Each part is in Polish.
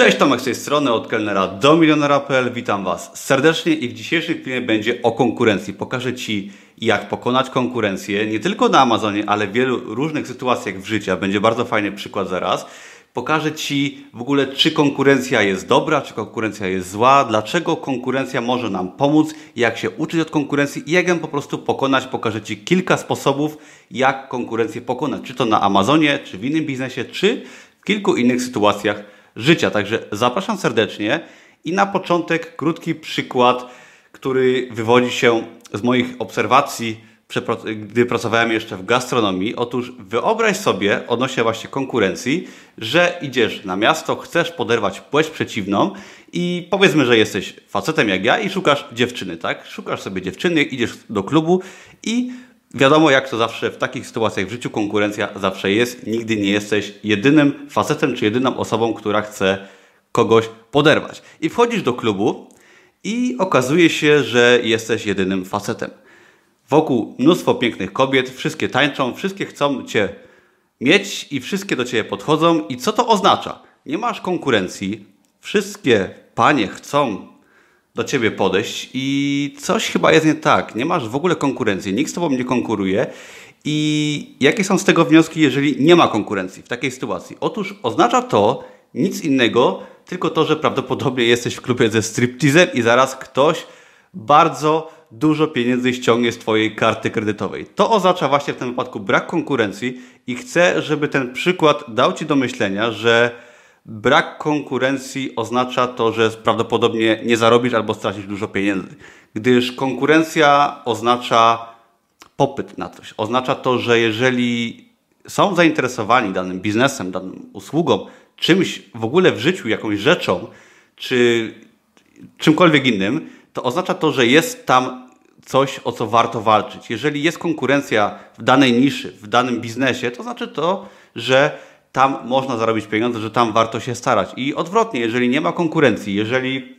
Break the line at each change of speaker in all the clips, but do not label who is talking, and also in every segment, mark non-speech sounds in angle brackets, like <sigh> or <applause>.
Cześć, Tomek z tej strony, od kelnera do milionera.pl. Witam Was serdecznie i w dzisiejszym filmie będzie o konkurencji. Pokażę Ci, jak pokonać konkurencję, nie tylko na Amazonie, ale w wielu różnych sytuacjach w życiu. Będzie bardzo fajny przykład zaraz. Pokażę Ci w ogóle, czy konkurencja jest dobra, czy konkurencja jest zła, dlaczego konkurencja może nam pomóc, jak się uczyć od konkurencji i jak ją po prostu pokonać. Pokażę Ci kilka sposobów, jak konkurencję pokonać, czy to na Amazonie, czy w innym biznesie, czy w kilku innych sytuacjach życia. Także zapraszam serdecznie i na początek krótki przykład, który wywodzi się z moich obserwacji, gdy pracowałem jeszcze w gastronomii. Otóż wyobraź sobie odnośnie właśnie konkurencji, że idziesz na miasto, chcesz poderwać płeć przeciwną i powiedzmy, że jesteś facetem jak ja i szukasz dziewczyny, tak? Szukasz sobie dziewczyny, idziesz do klubu i Wiadomo, jak to zawsze w takich sytuacjach w życiu konkurencja zawsze jest. Nigdy nie jesteś jedynym facetem czy jedyną osobą, która chce kogoś poderwać. I wchodzisz do klubu i okazuje się, że jesteś jedynym facetem. Wokół mnóstwo pięknych kobiet, wszystkie tańczą, wszystkie chcą cię mieć i wszystkie do ciebie podchodzą. I co to oznacza? Nie masz konkurencji, wszystkie panie chcą do ciebie podejść i coś chyba jest nie tak. Nie masz w ogóle konkurencji, nikt z tobą nie konkuruje. I jakie są z tego wnioski, jeżeli nie ma konkurencji w takiej sytuacji? Otóż oznacza to nic innego, tylko to, że prawdopodobnie jesteś w klubie ze stripteasem i zaraz ktoś bardzo dużo pieniędzy ściągnie z Twojej karty kredytowej. To oznacza właśnie w tym wypadku brak konkurencji i chcę, żeby ten przykład dał Ci do myślenia, że Brak konkurencji oznacza to, że prawdopodobnie nie zarobisz albo stracisz dużo pieniędzy, gdyż konkurencja oznacza popyt na coś. Oznacza to, że jeżeli są zainteresowani danym biznesem, daną usługą, czymś w ogóle w życiu, jakąś rzeczą, czy czymkolwiek innym, to oznacza to, że jest tam coś, o co warto walczyć. Jeżeli jest konkurencja w danej niszy, w danym biznesie, to znaczy to, że tam można zarobić pieniądze, że tam warto się starać. I odwrotnie, jeżeli nie ma konkurencji, jeżeli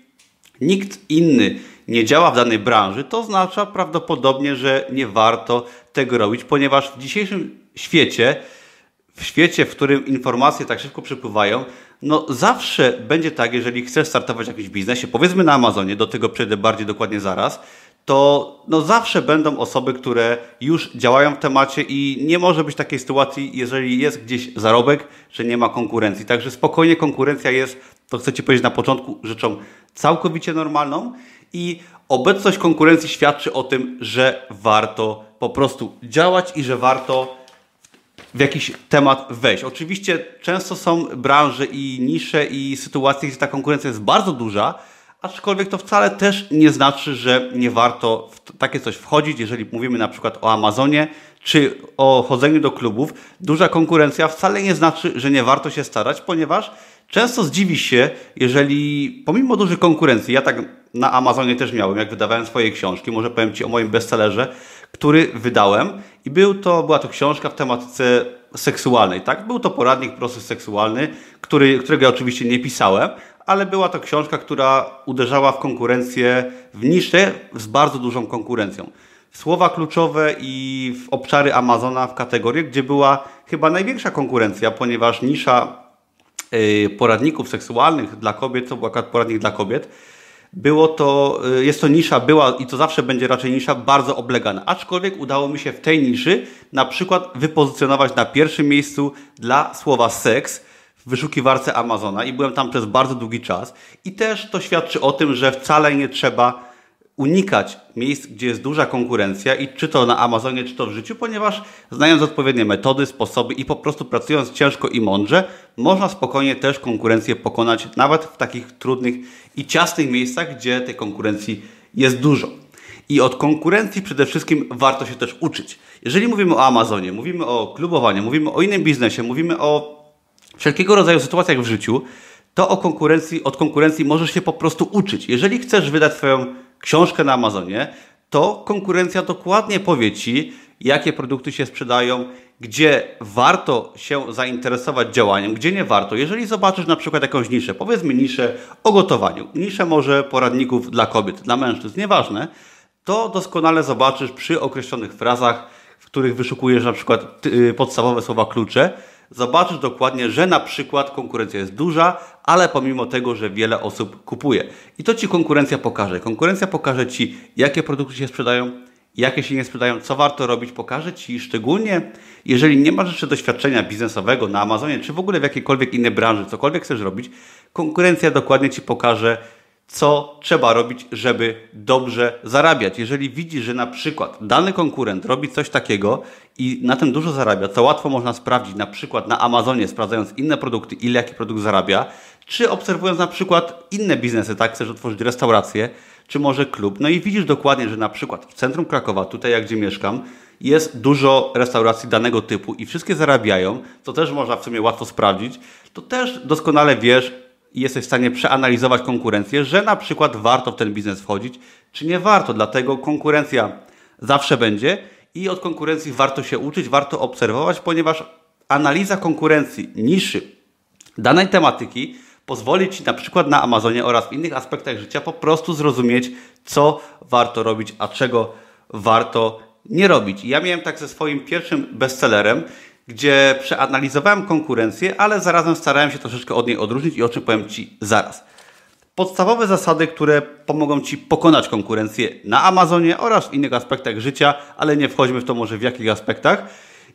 nikt inny nie działa w danej branży, to oznacza prawdopodobnie, że nie warto tego robić, ponieważ w dzisiejszym świecie, w świecie, w którym informacje tak szybko przepływają, no zawsze będzie tak, jeżeli chcesz startować w jakimś biznesie, powiedzmy na Amazonie, do tego przejdę bardziej dokładnie zaraz, to no zawsze będą osoby, które już działają w temacie i nie może być takiej sytuacji, jeżeli jest gdzieś zarobek, że nie ma konkurencji. Także spokojnie konkurencja jest, to chcę Ci powiedzieć na początku, rzeczą całkowicie normalną i obecność konkurencji świadczy o tym, że warto po prostu działać i że warto w jakiś temat wejść. Oczywiście często są branże i nisze i sytuacje, gdzie ta konkurencja jest bardzo duża, Aczkolwiek to wcale też nie znaczy, że nie warto w takie coś wchodzić, jeżeli mówimy na przykład o Amazonie czy o chodzeniu do klubów. Duża konkurencja wcale nie znaczy, że nie warto się starać, ponieważ często zdziwi się, jeżeli pomimo dużej konkurencji, ja tak na Amazonie też miałem, jak wydawałem swoje książki, może powiem Ci o moim bestsellerze, który wydałem i był to, była to książka w tematyce seksualnej, tak? Był to poradnik prosty seksualny, który, którego ja oczywiście nie pisałem, ale była to książka, która uderzała w konkurencję, w niszę z bardzo dużą konkurencją. Słowa kluczowe i w obszary Amazona w kategorii, gdzie była chyba największa konkurencja, ponieważ nisza y, poradników seksualnych dla kobiet, to był akurat poradnik dla kobiet, było to, y, jest to nisza, była i to zawsze będzie raczej nisza bardzo oblegana. Aczkolwiek udało mi się w tej niszy na przykład wypozycjonować na pierwszym miejscu dla słowa seks, w wyszukiwarce Amazona i byłem tam przez bardzo długi czas. I też to świadczy o tym, że wcale nie trzeba unikać miejsc, gdzie jest duża konkurencja i czy to na Amazonie, czy to w życiu, ponieważ znając odpowiednie metody, sposoby i po prostu pracując ciężko i mądrze, można spokojnie też konkurencję pokonać nawet w takich trudnych i ciasnych miejscach, gdzie tej konkurencji jest dużo. I od konkurencji przede wszystkim warto się też uczyć. Jeżeli mówimy o Amazonie, mówimy o klubowaniu, mówimy o innym biznesie, mówimy o wszelkiego rodzaju sytuacjach w życiu, to o konkurencji, od konkurencji możesz się po prostu uczyć. Jeżeli chcesz wydać swoją książkę na Amazonie, to konkurencja dokładnie powie Ci, jakie produkty się sprzedają, gdzie warto się zainteresować działaniem, gdzie nie warto. Jeżeli zobaczysz na przykład jakąś niszę, powiedzmy niszę o gotowaniu, niszę może poradników dla kobiet, dla mężczyzn, nieważne, to doskonale zobaczysz przy określonych frazach, w których wyszukujesz na przykład y, podstawowe słowa klucze, zobaczysz dokładnie, że na przykład konkurencja jest duża, ale pomimo tego, że wiele osób kupuje. I to Ci konkurencja pokaże. Konkurencja pokaże Ci, jakie produkty się sprzedają, jakie się nie sprzedają, co warto robić, pokaże Ci szczególnie, jeżeli nie masz jeszcze doświadczenia biznesowego na Amazonie, czy w ogóle w jakiejkolwiek innej branży, cokolwiek chcesz robić, konkurencja dokładnie Ci pokaże, co trzeba robić, żeby dobrze zarabiać. Jeżeli widzisz, że na przykład dany konkurent robi coś takiego i na tym dużo zarabia, co łatwo można sprawdzić na przykład na Amazonie, sprawdzając inne produkty, ile jaki produkt zarabia, czy obserwując na przykład inne biznesy, tak, chcesz otworzyć restaurację, czy może klub, no i widzisz dokładnie, że na przykład w centrum Krakowa, tutaj jak gdzie mieszkam, jest dużo restauracji danego typu i wszystkie zarabiają, to też można w sumie łatwo sprawdzić, to też doskonale wiesz, i jesteś w stanie przeanalizować konkurencję, że na przykład warto w ten biznes wchodzić, czy nie warto. Dlatego konkurencja zawsze będzie i od konkurencji warto się uczyć, warto obserwować, ponieważ analiza konkurencji niszy danej tematyki pozwoli Ci na przykład na Amazonie oraz w innych aspektach życia po prostu zrozumieć, co warto robić, a czego warto nie robić. I ja miałem tak ze swoim pierwszym bestsellerem, gdzie przeanalizowałem konkurencję, ale zarazem starałem się troszeczkę od niej odróżnić i o czym powiem Ci zaraz. Podstawowe zasady, które pomogą Ci pokonać konkurencję na Amazonie oraz w innych aspektach życia, ale nie wchodźmy w to może w jakich aspektach.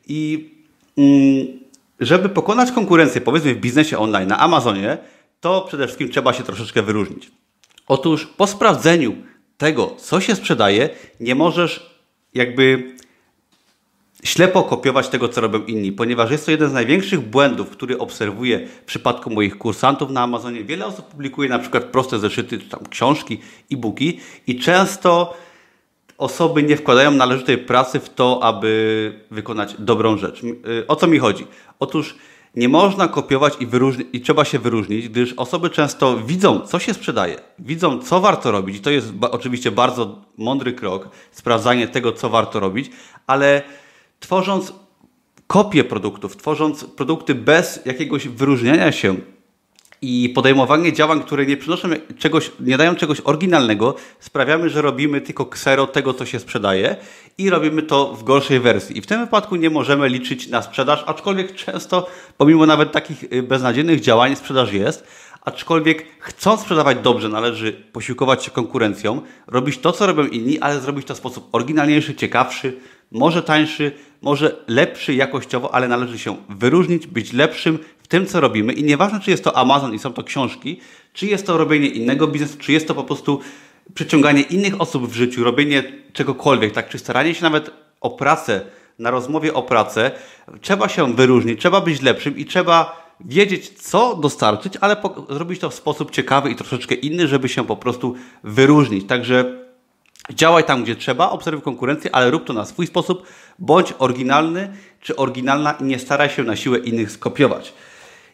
I mm, żeby pokonać konkurencję, powiedzmy w biznesie online na Amazonie, to przede wszystkim trzeba się troszeczkę wyróżnić. Otóż po sprawdzeniu tego, co się sprzedaje, nie możesz jakby ślepo kopiować tego, co robią inni, ponieważ jest to jeden z największych błędów, który obserwuję w przypadku moich kursantów na Amazonie. Wiele osób publikuje na przykład proste zeszyty, czy tam książki, e-booki i często osoby nie wkładają należytej pracy w to, aby wykonać dobrą rzecz. Y, o co mi chodzi? Otóż nie można kopiować i, wyróżni- i trzeba się wyróżnić, gdyż osoby często widzą, co się sprzedaje, widzą, co warto robić. I to jest ba- oczywiście bardzo mądry krok, sprawdzanie tego, co warto robić, ale tworząc kopie produktów, tworząc produkty bez jakiegoś wyróżniania się i podejmowanie działań, które nie przynoszą czegoś, nie dają czegoś oryginalnego, sprawiamy, że robimy tylko ksero tego, co się sprzedaje i robimy to w gorszej wersji. I w tym wypadku nie możemy liczyć na sprzedaż, aczkolwiek często, pomimo nawet takich y, beznadziejnych działań, sprzedaż jest. Aczkolwiek chcąc sprzedawać dobrze, należy posiłkować się konkurencją, robić to, co robią inni, ale zrobić to w sposób oryginalniejszy, ciekawszy, może tańszy, może lepszy jakościowo, ale należy się wyróżnić, być lepszym w tym, co robimy. I nieważne, czy jest to Amazon i są to książki, czy jest to robienie innego biznesu, czy jest to po prostu przyciąganie innych osób w życiu, robienie czegokolwiek, tak, czy staranie się nawet o pracę, na rozmowie o pracę, trzeba się wyróżnić, trzeba być lepszym i trzeba wiedzieć, co dostarczyć, ale zrobić to w sposób ciekawy i troszeczkę inny, żeby się po prostu wyróżnić. Także Działaj tam, gdzie trzeba, obserwuj konkurencję, ale rób to na swój sposób, bądź oryginalny czy oryginalna i nie staraj się na siłę innych skopiować.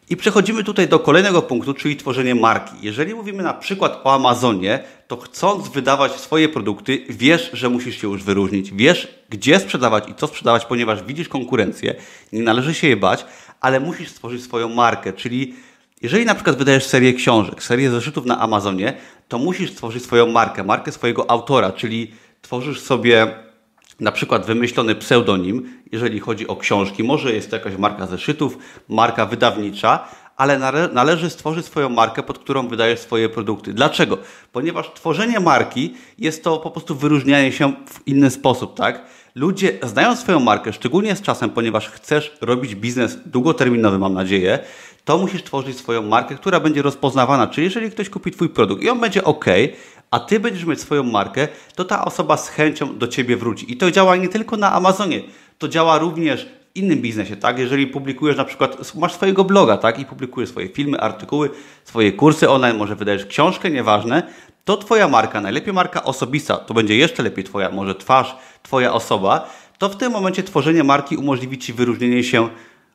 I przechodzimy tutaj do kolejnego punktu, czyli tworzenie marki. Jeżeli mówimy na przykład o Amazonie, to chcąc wydawać swoje produkty, wiesz, że musisz się już wyróżnić, wiesz, gdzie sprzedawać i co sprzedawać, ponieważ widzisz konkurencję, nie należy się je bać, ale musisz stworzyć swoją markę, czyli jeżeli na przykład wydajesz serię książek, serię zeszytów na Amazonie, to musisz stworzyć swoją markę, markę swojego autora, czyli tworzysz sobie na przykład wymyślony pseudonim, jeżeli chodzi o książki. Może jest to jakaś marka zeszytów, marka wydawnicza, ale należy stworzyć swoją markę, pod którą wydajesz swoje produkty. Dlaczego? Ponieważ tworzenie marki jest to po prostu wyróżnianie się w inny sposób, tak? Ludzie znają swoją markę, szczególnie z czasem, ponieważ chcesz robić biznes długoterminowy, mam nadzieję, to musisz tworzyć swoją markę, która będzie rozpoznawana. Czyli jeżeli ktoś kupi Twój produkt i on będzie ok, a Ty będziesz mieć swoją markę, to ta osoba z chęcią do Ciebie wróci. I to działa nie tylko na Amazonie, to działa również innym biznesie, tak? Jeżeli publikujesz na przykład, masz swojego bloga, tak? I publikujesz swoje filmy, artykuły, swoje kursy online, może wydajesz książkę, nieważne, to Twoja marka, najlepiej marka osobista, to będzie jeszcze lepiej Twoja, może twarz, Twoja osoba, to w tym momencie tworzenie marki umożliwi Ci wyróżnienie się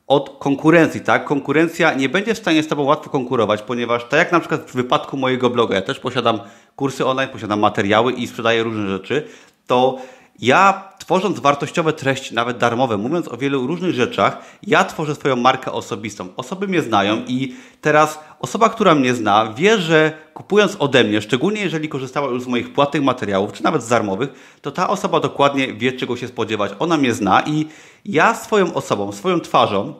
od konkurencji, tak? Konkurencja nie będzie w stanie z Tobą łatwo konkurować, ponieważ tak jak na przykład w wypadku mojego bloga, ja też posiadam kursy online, posiadam materiały i sprzedaję różne rzeczy, to ja tworząc wartościowe treści, nawet darmowe, mówiąc o wielu różnych rzeczach, ja tworzę swoją markę osobistą. Osoby mnie znają i teraz osoba, która mnie zna, wie, że kupując ode mnie, szczególnie jeżeli korzystała już z moich płatnych materiałów, czy nawet z darmowych, to ta osoba dokładnie wie, czego się spodziewać. Ona mnie zna i ja swoją osobą, swoją twarzą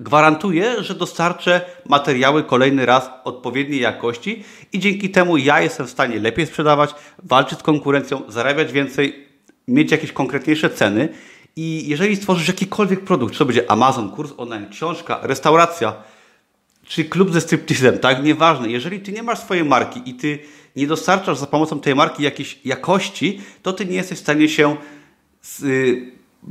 Gwarantuję, że dostarczę materiały kolejny raz odpowiedniej jakości i dzięki temu ja jestem w stanie lepiej sprzedawać, walczyć z konkurencją, zarabiać więcej, mieć jakieś konkretniejsze ceny. I jeżeli stworzysz jakikolwiek produkt, czy to będzie Amazon, kurs online, książka, restauracja, czy klub ze striptizem, tak? Nieważne. Jeżeli ty nie masz swojej marki i ty nie dostarczasz za pomocą tej marki jakiejś jakości, to ty nie jesteś w stanie się,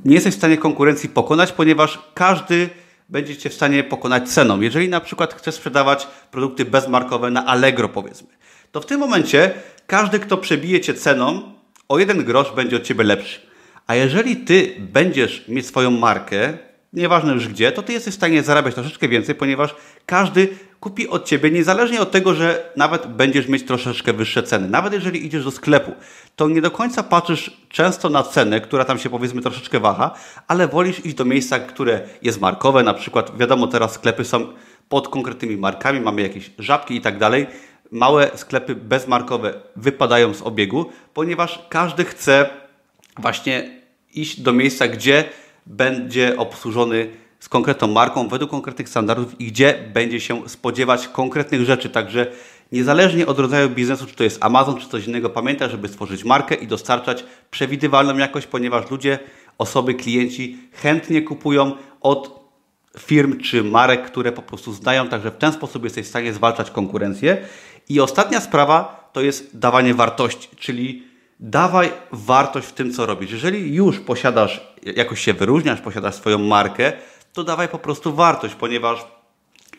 nie jesteś w stanie konkurencji pokonać, ponieważ każdy będzie cię w stanie pokonać ceną. Jeżeli na przykład chcesz sprzedawać produkty bezmarkowe na Allegro powiedzmy, to w tym momencie każdy, kto przebije cię ceną, o jeden grosz będzie od ciebie lepszy. A jeżeli ty będziesz mieć swoją markę, nieważne już gdzie, to ty jesteś w stanie zarabiać troszeczkę więcej, ponieważ każdy kupi od ciebie, niezależnie od tego, że nawet będziesz mieć troszeczkę wyższe ceny. Nawet jeżeli idziesz do sklepu, to nie do końca patrzysz często na cenę, która tam się powiedzmy troszeczkę waha, ale wolisz iść do miejsca, które jest markowe, na przykład wiadomo teraz sklepy są pod konkretnymi markami, mamy jakieś żabki i tak dalej. Małe sklepy bezmarkowe wypadają z obiegu, ponieważ każdy chce właśnie iść do miejsca, gdzie będzie obsłużony z konkretną marką, według konkretnych standardów i gdzie będzie się spodziewać konkretnych rzeczy. Także niezależnie od rodzaju biznesu, czy to jest Amazon, czy coś innego, pamiętaj, żeby stworzyć markę i dostarczać przewidywalną jakość, ponieważ ludzie, osoby, klienci chętnie kupują od firm czy marek, które po prostu znają, także w ten sposób jesteś w stanie zwalczać konkurencję. I ostatnia sprawa to jest dawanie wartości, czyli dawaj wartość w tym, co robisz. Jeżeli już posiadasz, jakoś się wyróżniasz, posiadasz swoją markę, to dawaj po prostu wartość, ponieważ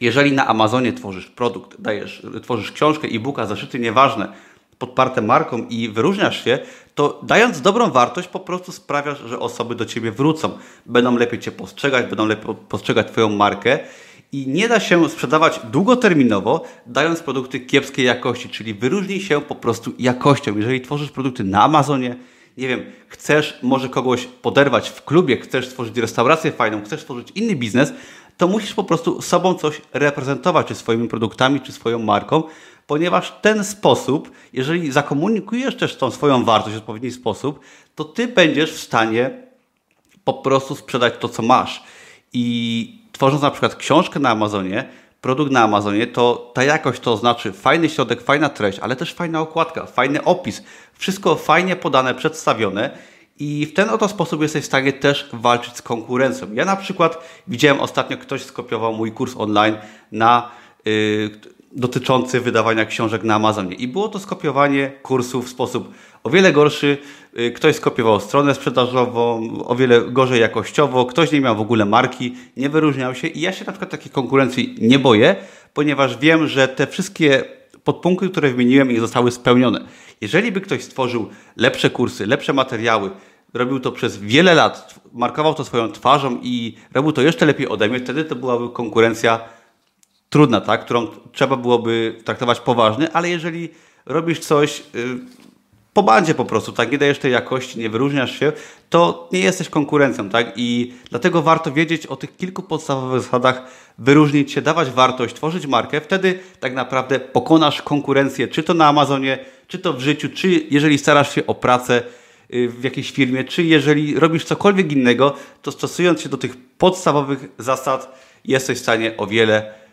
jeżeli na Amazonie tworzysz produkt, dajesz, tworzysz książkę, e-booka, zaszyty, nieważne, podparte marką i wyróżniasz się, to dając dobrą wartość po prostu sprawiasz, że osoby do Ciebie wrócą. Będą lepiej Cię postrzegać, będą lepiej postrzegać Twoją markę i nie da się sprzedawać długoterminowo, dając produkty kiepskiej jakości, czyli wyróżnij się po prostu jakością. Jeżeli tworzysz produkty na Amazonie, nie wiem, chcesz może kogoś poderwać w klubie, chcesz stworzyć restaurację fajną, chcesz stworzyć inny biznes, to musisz po prostu sobą coś reprezentować, czy swoimi produktami, czy swoją marką, ponieważ ten sposób, jeżeli zakomunikujesz też tą swoją wartość w odpowiedni sposób, to ty będziesz w stanie po prostu sprzedać to, co masz. I tworząc na przykład książkę na Amazonie, produkt na Amazonie, to ta jakość to znaczy fajny środek, fajna treść, ale też fajna okładka, fajny opis. Wszystko fajnie podane, przedstawione i w ten oto sposób jesteś w stanie też walczyć z konkurencją. Ja na przykład widziałem ostatnio, ktoś skopiował mój kurs online na yy, dotyczący wydawania książek na Amazonie. I było to skopiowanie kursu w sposób o wiele gorszy. Y, ktoś skopiował stronę sprzedażową, o wiele gorzej jakościowo, ktoś nie miał w ogóle marki, nie wyróżniał się i ja się na przykład takiej konkurencji nie boję, ponieważ wiem, że te wszystkie podpunkty, które wymieniłem, nie zostały spełnione. Jeżeli by ktoś stworzył lepsze kursy, lepsze materiały, robił to przez wiele lat, markował to swoją twarzą i robił to jeszcze lepiej ode mnie, wtedy to byłaby konkurencja trudna, tak? którą trzeba byłoby traktować poważnie, ale jeżeli robisz coś y, po bandzie po prostu, tak, nie dajesz tej jakości, nie wyróżniasz się, to nie jesteś konkurencją, tak, i dlatego warto wiedzieć o tych kilku podstawowych zasadach, wyróżnić się, dawać wartość, tworzyć markę, wtedy tak naprawdę pokonasz konkurencję, czy to na Amazonie, czy to w życiu, czy jeżeli starasz się o pracę y, w jakiejś firmie, czy jeżeli robisz cokolwiek innego, to stosując się do tych podstawowych zasad, jesteś w stanie o wiele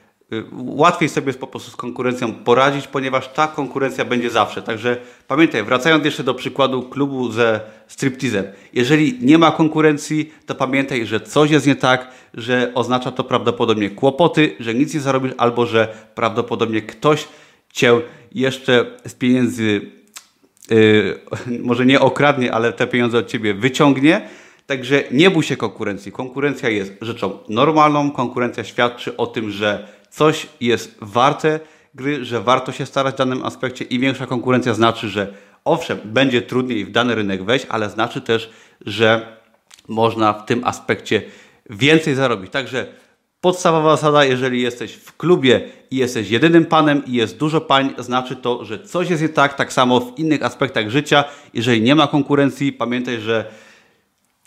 łatwiej sobie po prostu z konkurencją poradzić, ponieważ ta konkurencja będzie zawsze. Także pamiętaj, wracając jeszcze do przykładu klubu ze striptizem. Jeżeli nie ma konkurencji, to pamiętaj, że coś jest nie tak, że oznacza to prawdopodobnie kłopoty, że nic nie zarobisz, albo że prawdopodobnie ktoś cię jeszcze z pieniędzy yy, <laughs> może nie okradnie, ale te pieniądze od ciebie wyciągnie. Także nie bój się konkurencji. Konkurencja jest rzeczą normalną. Konkurencja świadczy o tym, że coś jest warte gry, że warto się starać w danym aspekcie i większa konkurencja znaczy, że owszem, będzie trudniej w dany rynek wejść, ale znaczy też, że można w tym aspekcie więcej zarobić. Także podstawowa zasada, jeżeli jesteś w klubie i jesteś jedynym panem i jest dużo pań, znaczy to, że coś jest nie tak, tak samo w innych aspektach życia. Jeżeli nie ma konkurencji, pamiętaj, że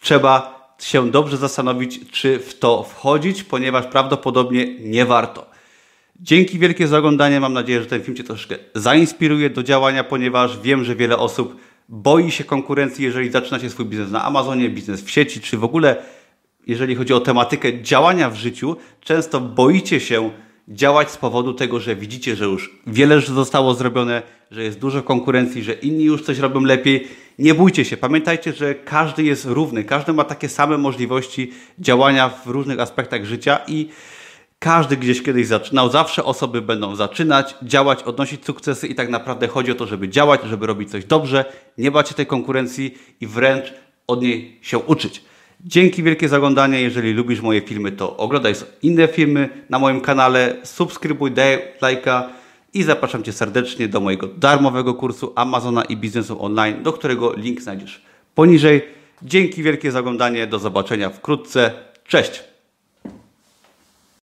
trzeba się dobrze zastanowić, czy w to wchodzić, ponieważ prawdopodobnie nie warto. Dzięki wielkie za oglądanie. Mam nadzieję, że ten film Cię troszkę zainspiruje do działania, ponieważ wiem, że wiele osób boi się konkurencji, jeżeli zaczynacie swój biznes na Amazonie, biznes w sieci, czy w ogóle jeżeli chodzi o tematykę działania w życiu, często boicie się działać z powodu tego, że widzicie, że już wiele zostało zrobione, że jest dużo konkurencji, że inni już coś robią lepiej. Nie bójcie się. Pamiętajcie, że każdy jest równy, każdy ma takie same możliwości działania w różnych aspektach życia i każdy gdzieś kiedyś zaczynał. Zawsze osoby będą zaczynać, działać, odnosić sukcesy i tak naprawdę chodzi o to, żeby działać, żeby robić coś dobrze, nie bać się tej konkurencji i wręcz od niej się uczyć. Dzięki wielkie za oglądanie. Jeżeli lubisz moje filmy, to oglądaj inne filmy na moim kanale, subskrybuj, daj lajka i zapraszam Cię serdecznie do mojego darmowego kursu Amazona i biznesu online, do którego link znajdziesz poniżej. Dzięki wielkie za oglądanie. Do zobaczenia wkrótce. Cześć!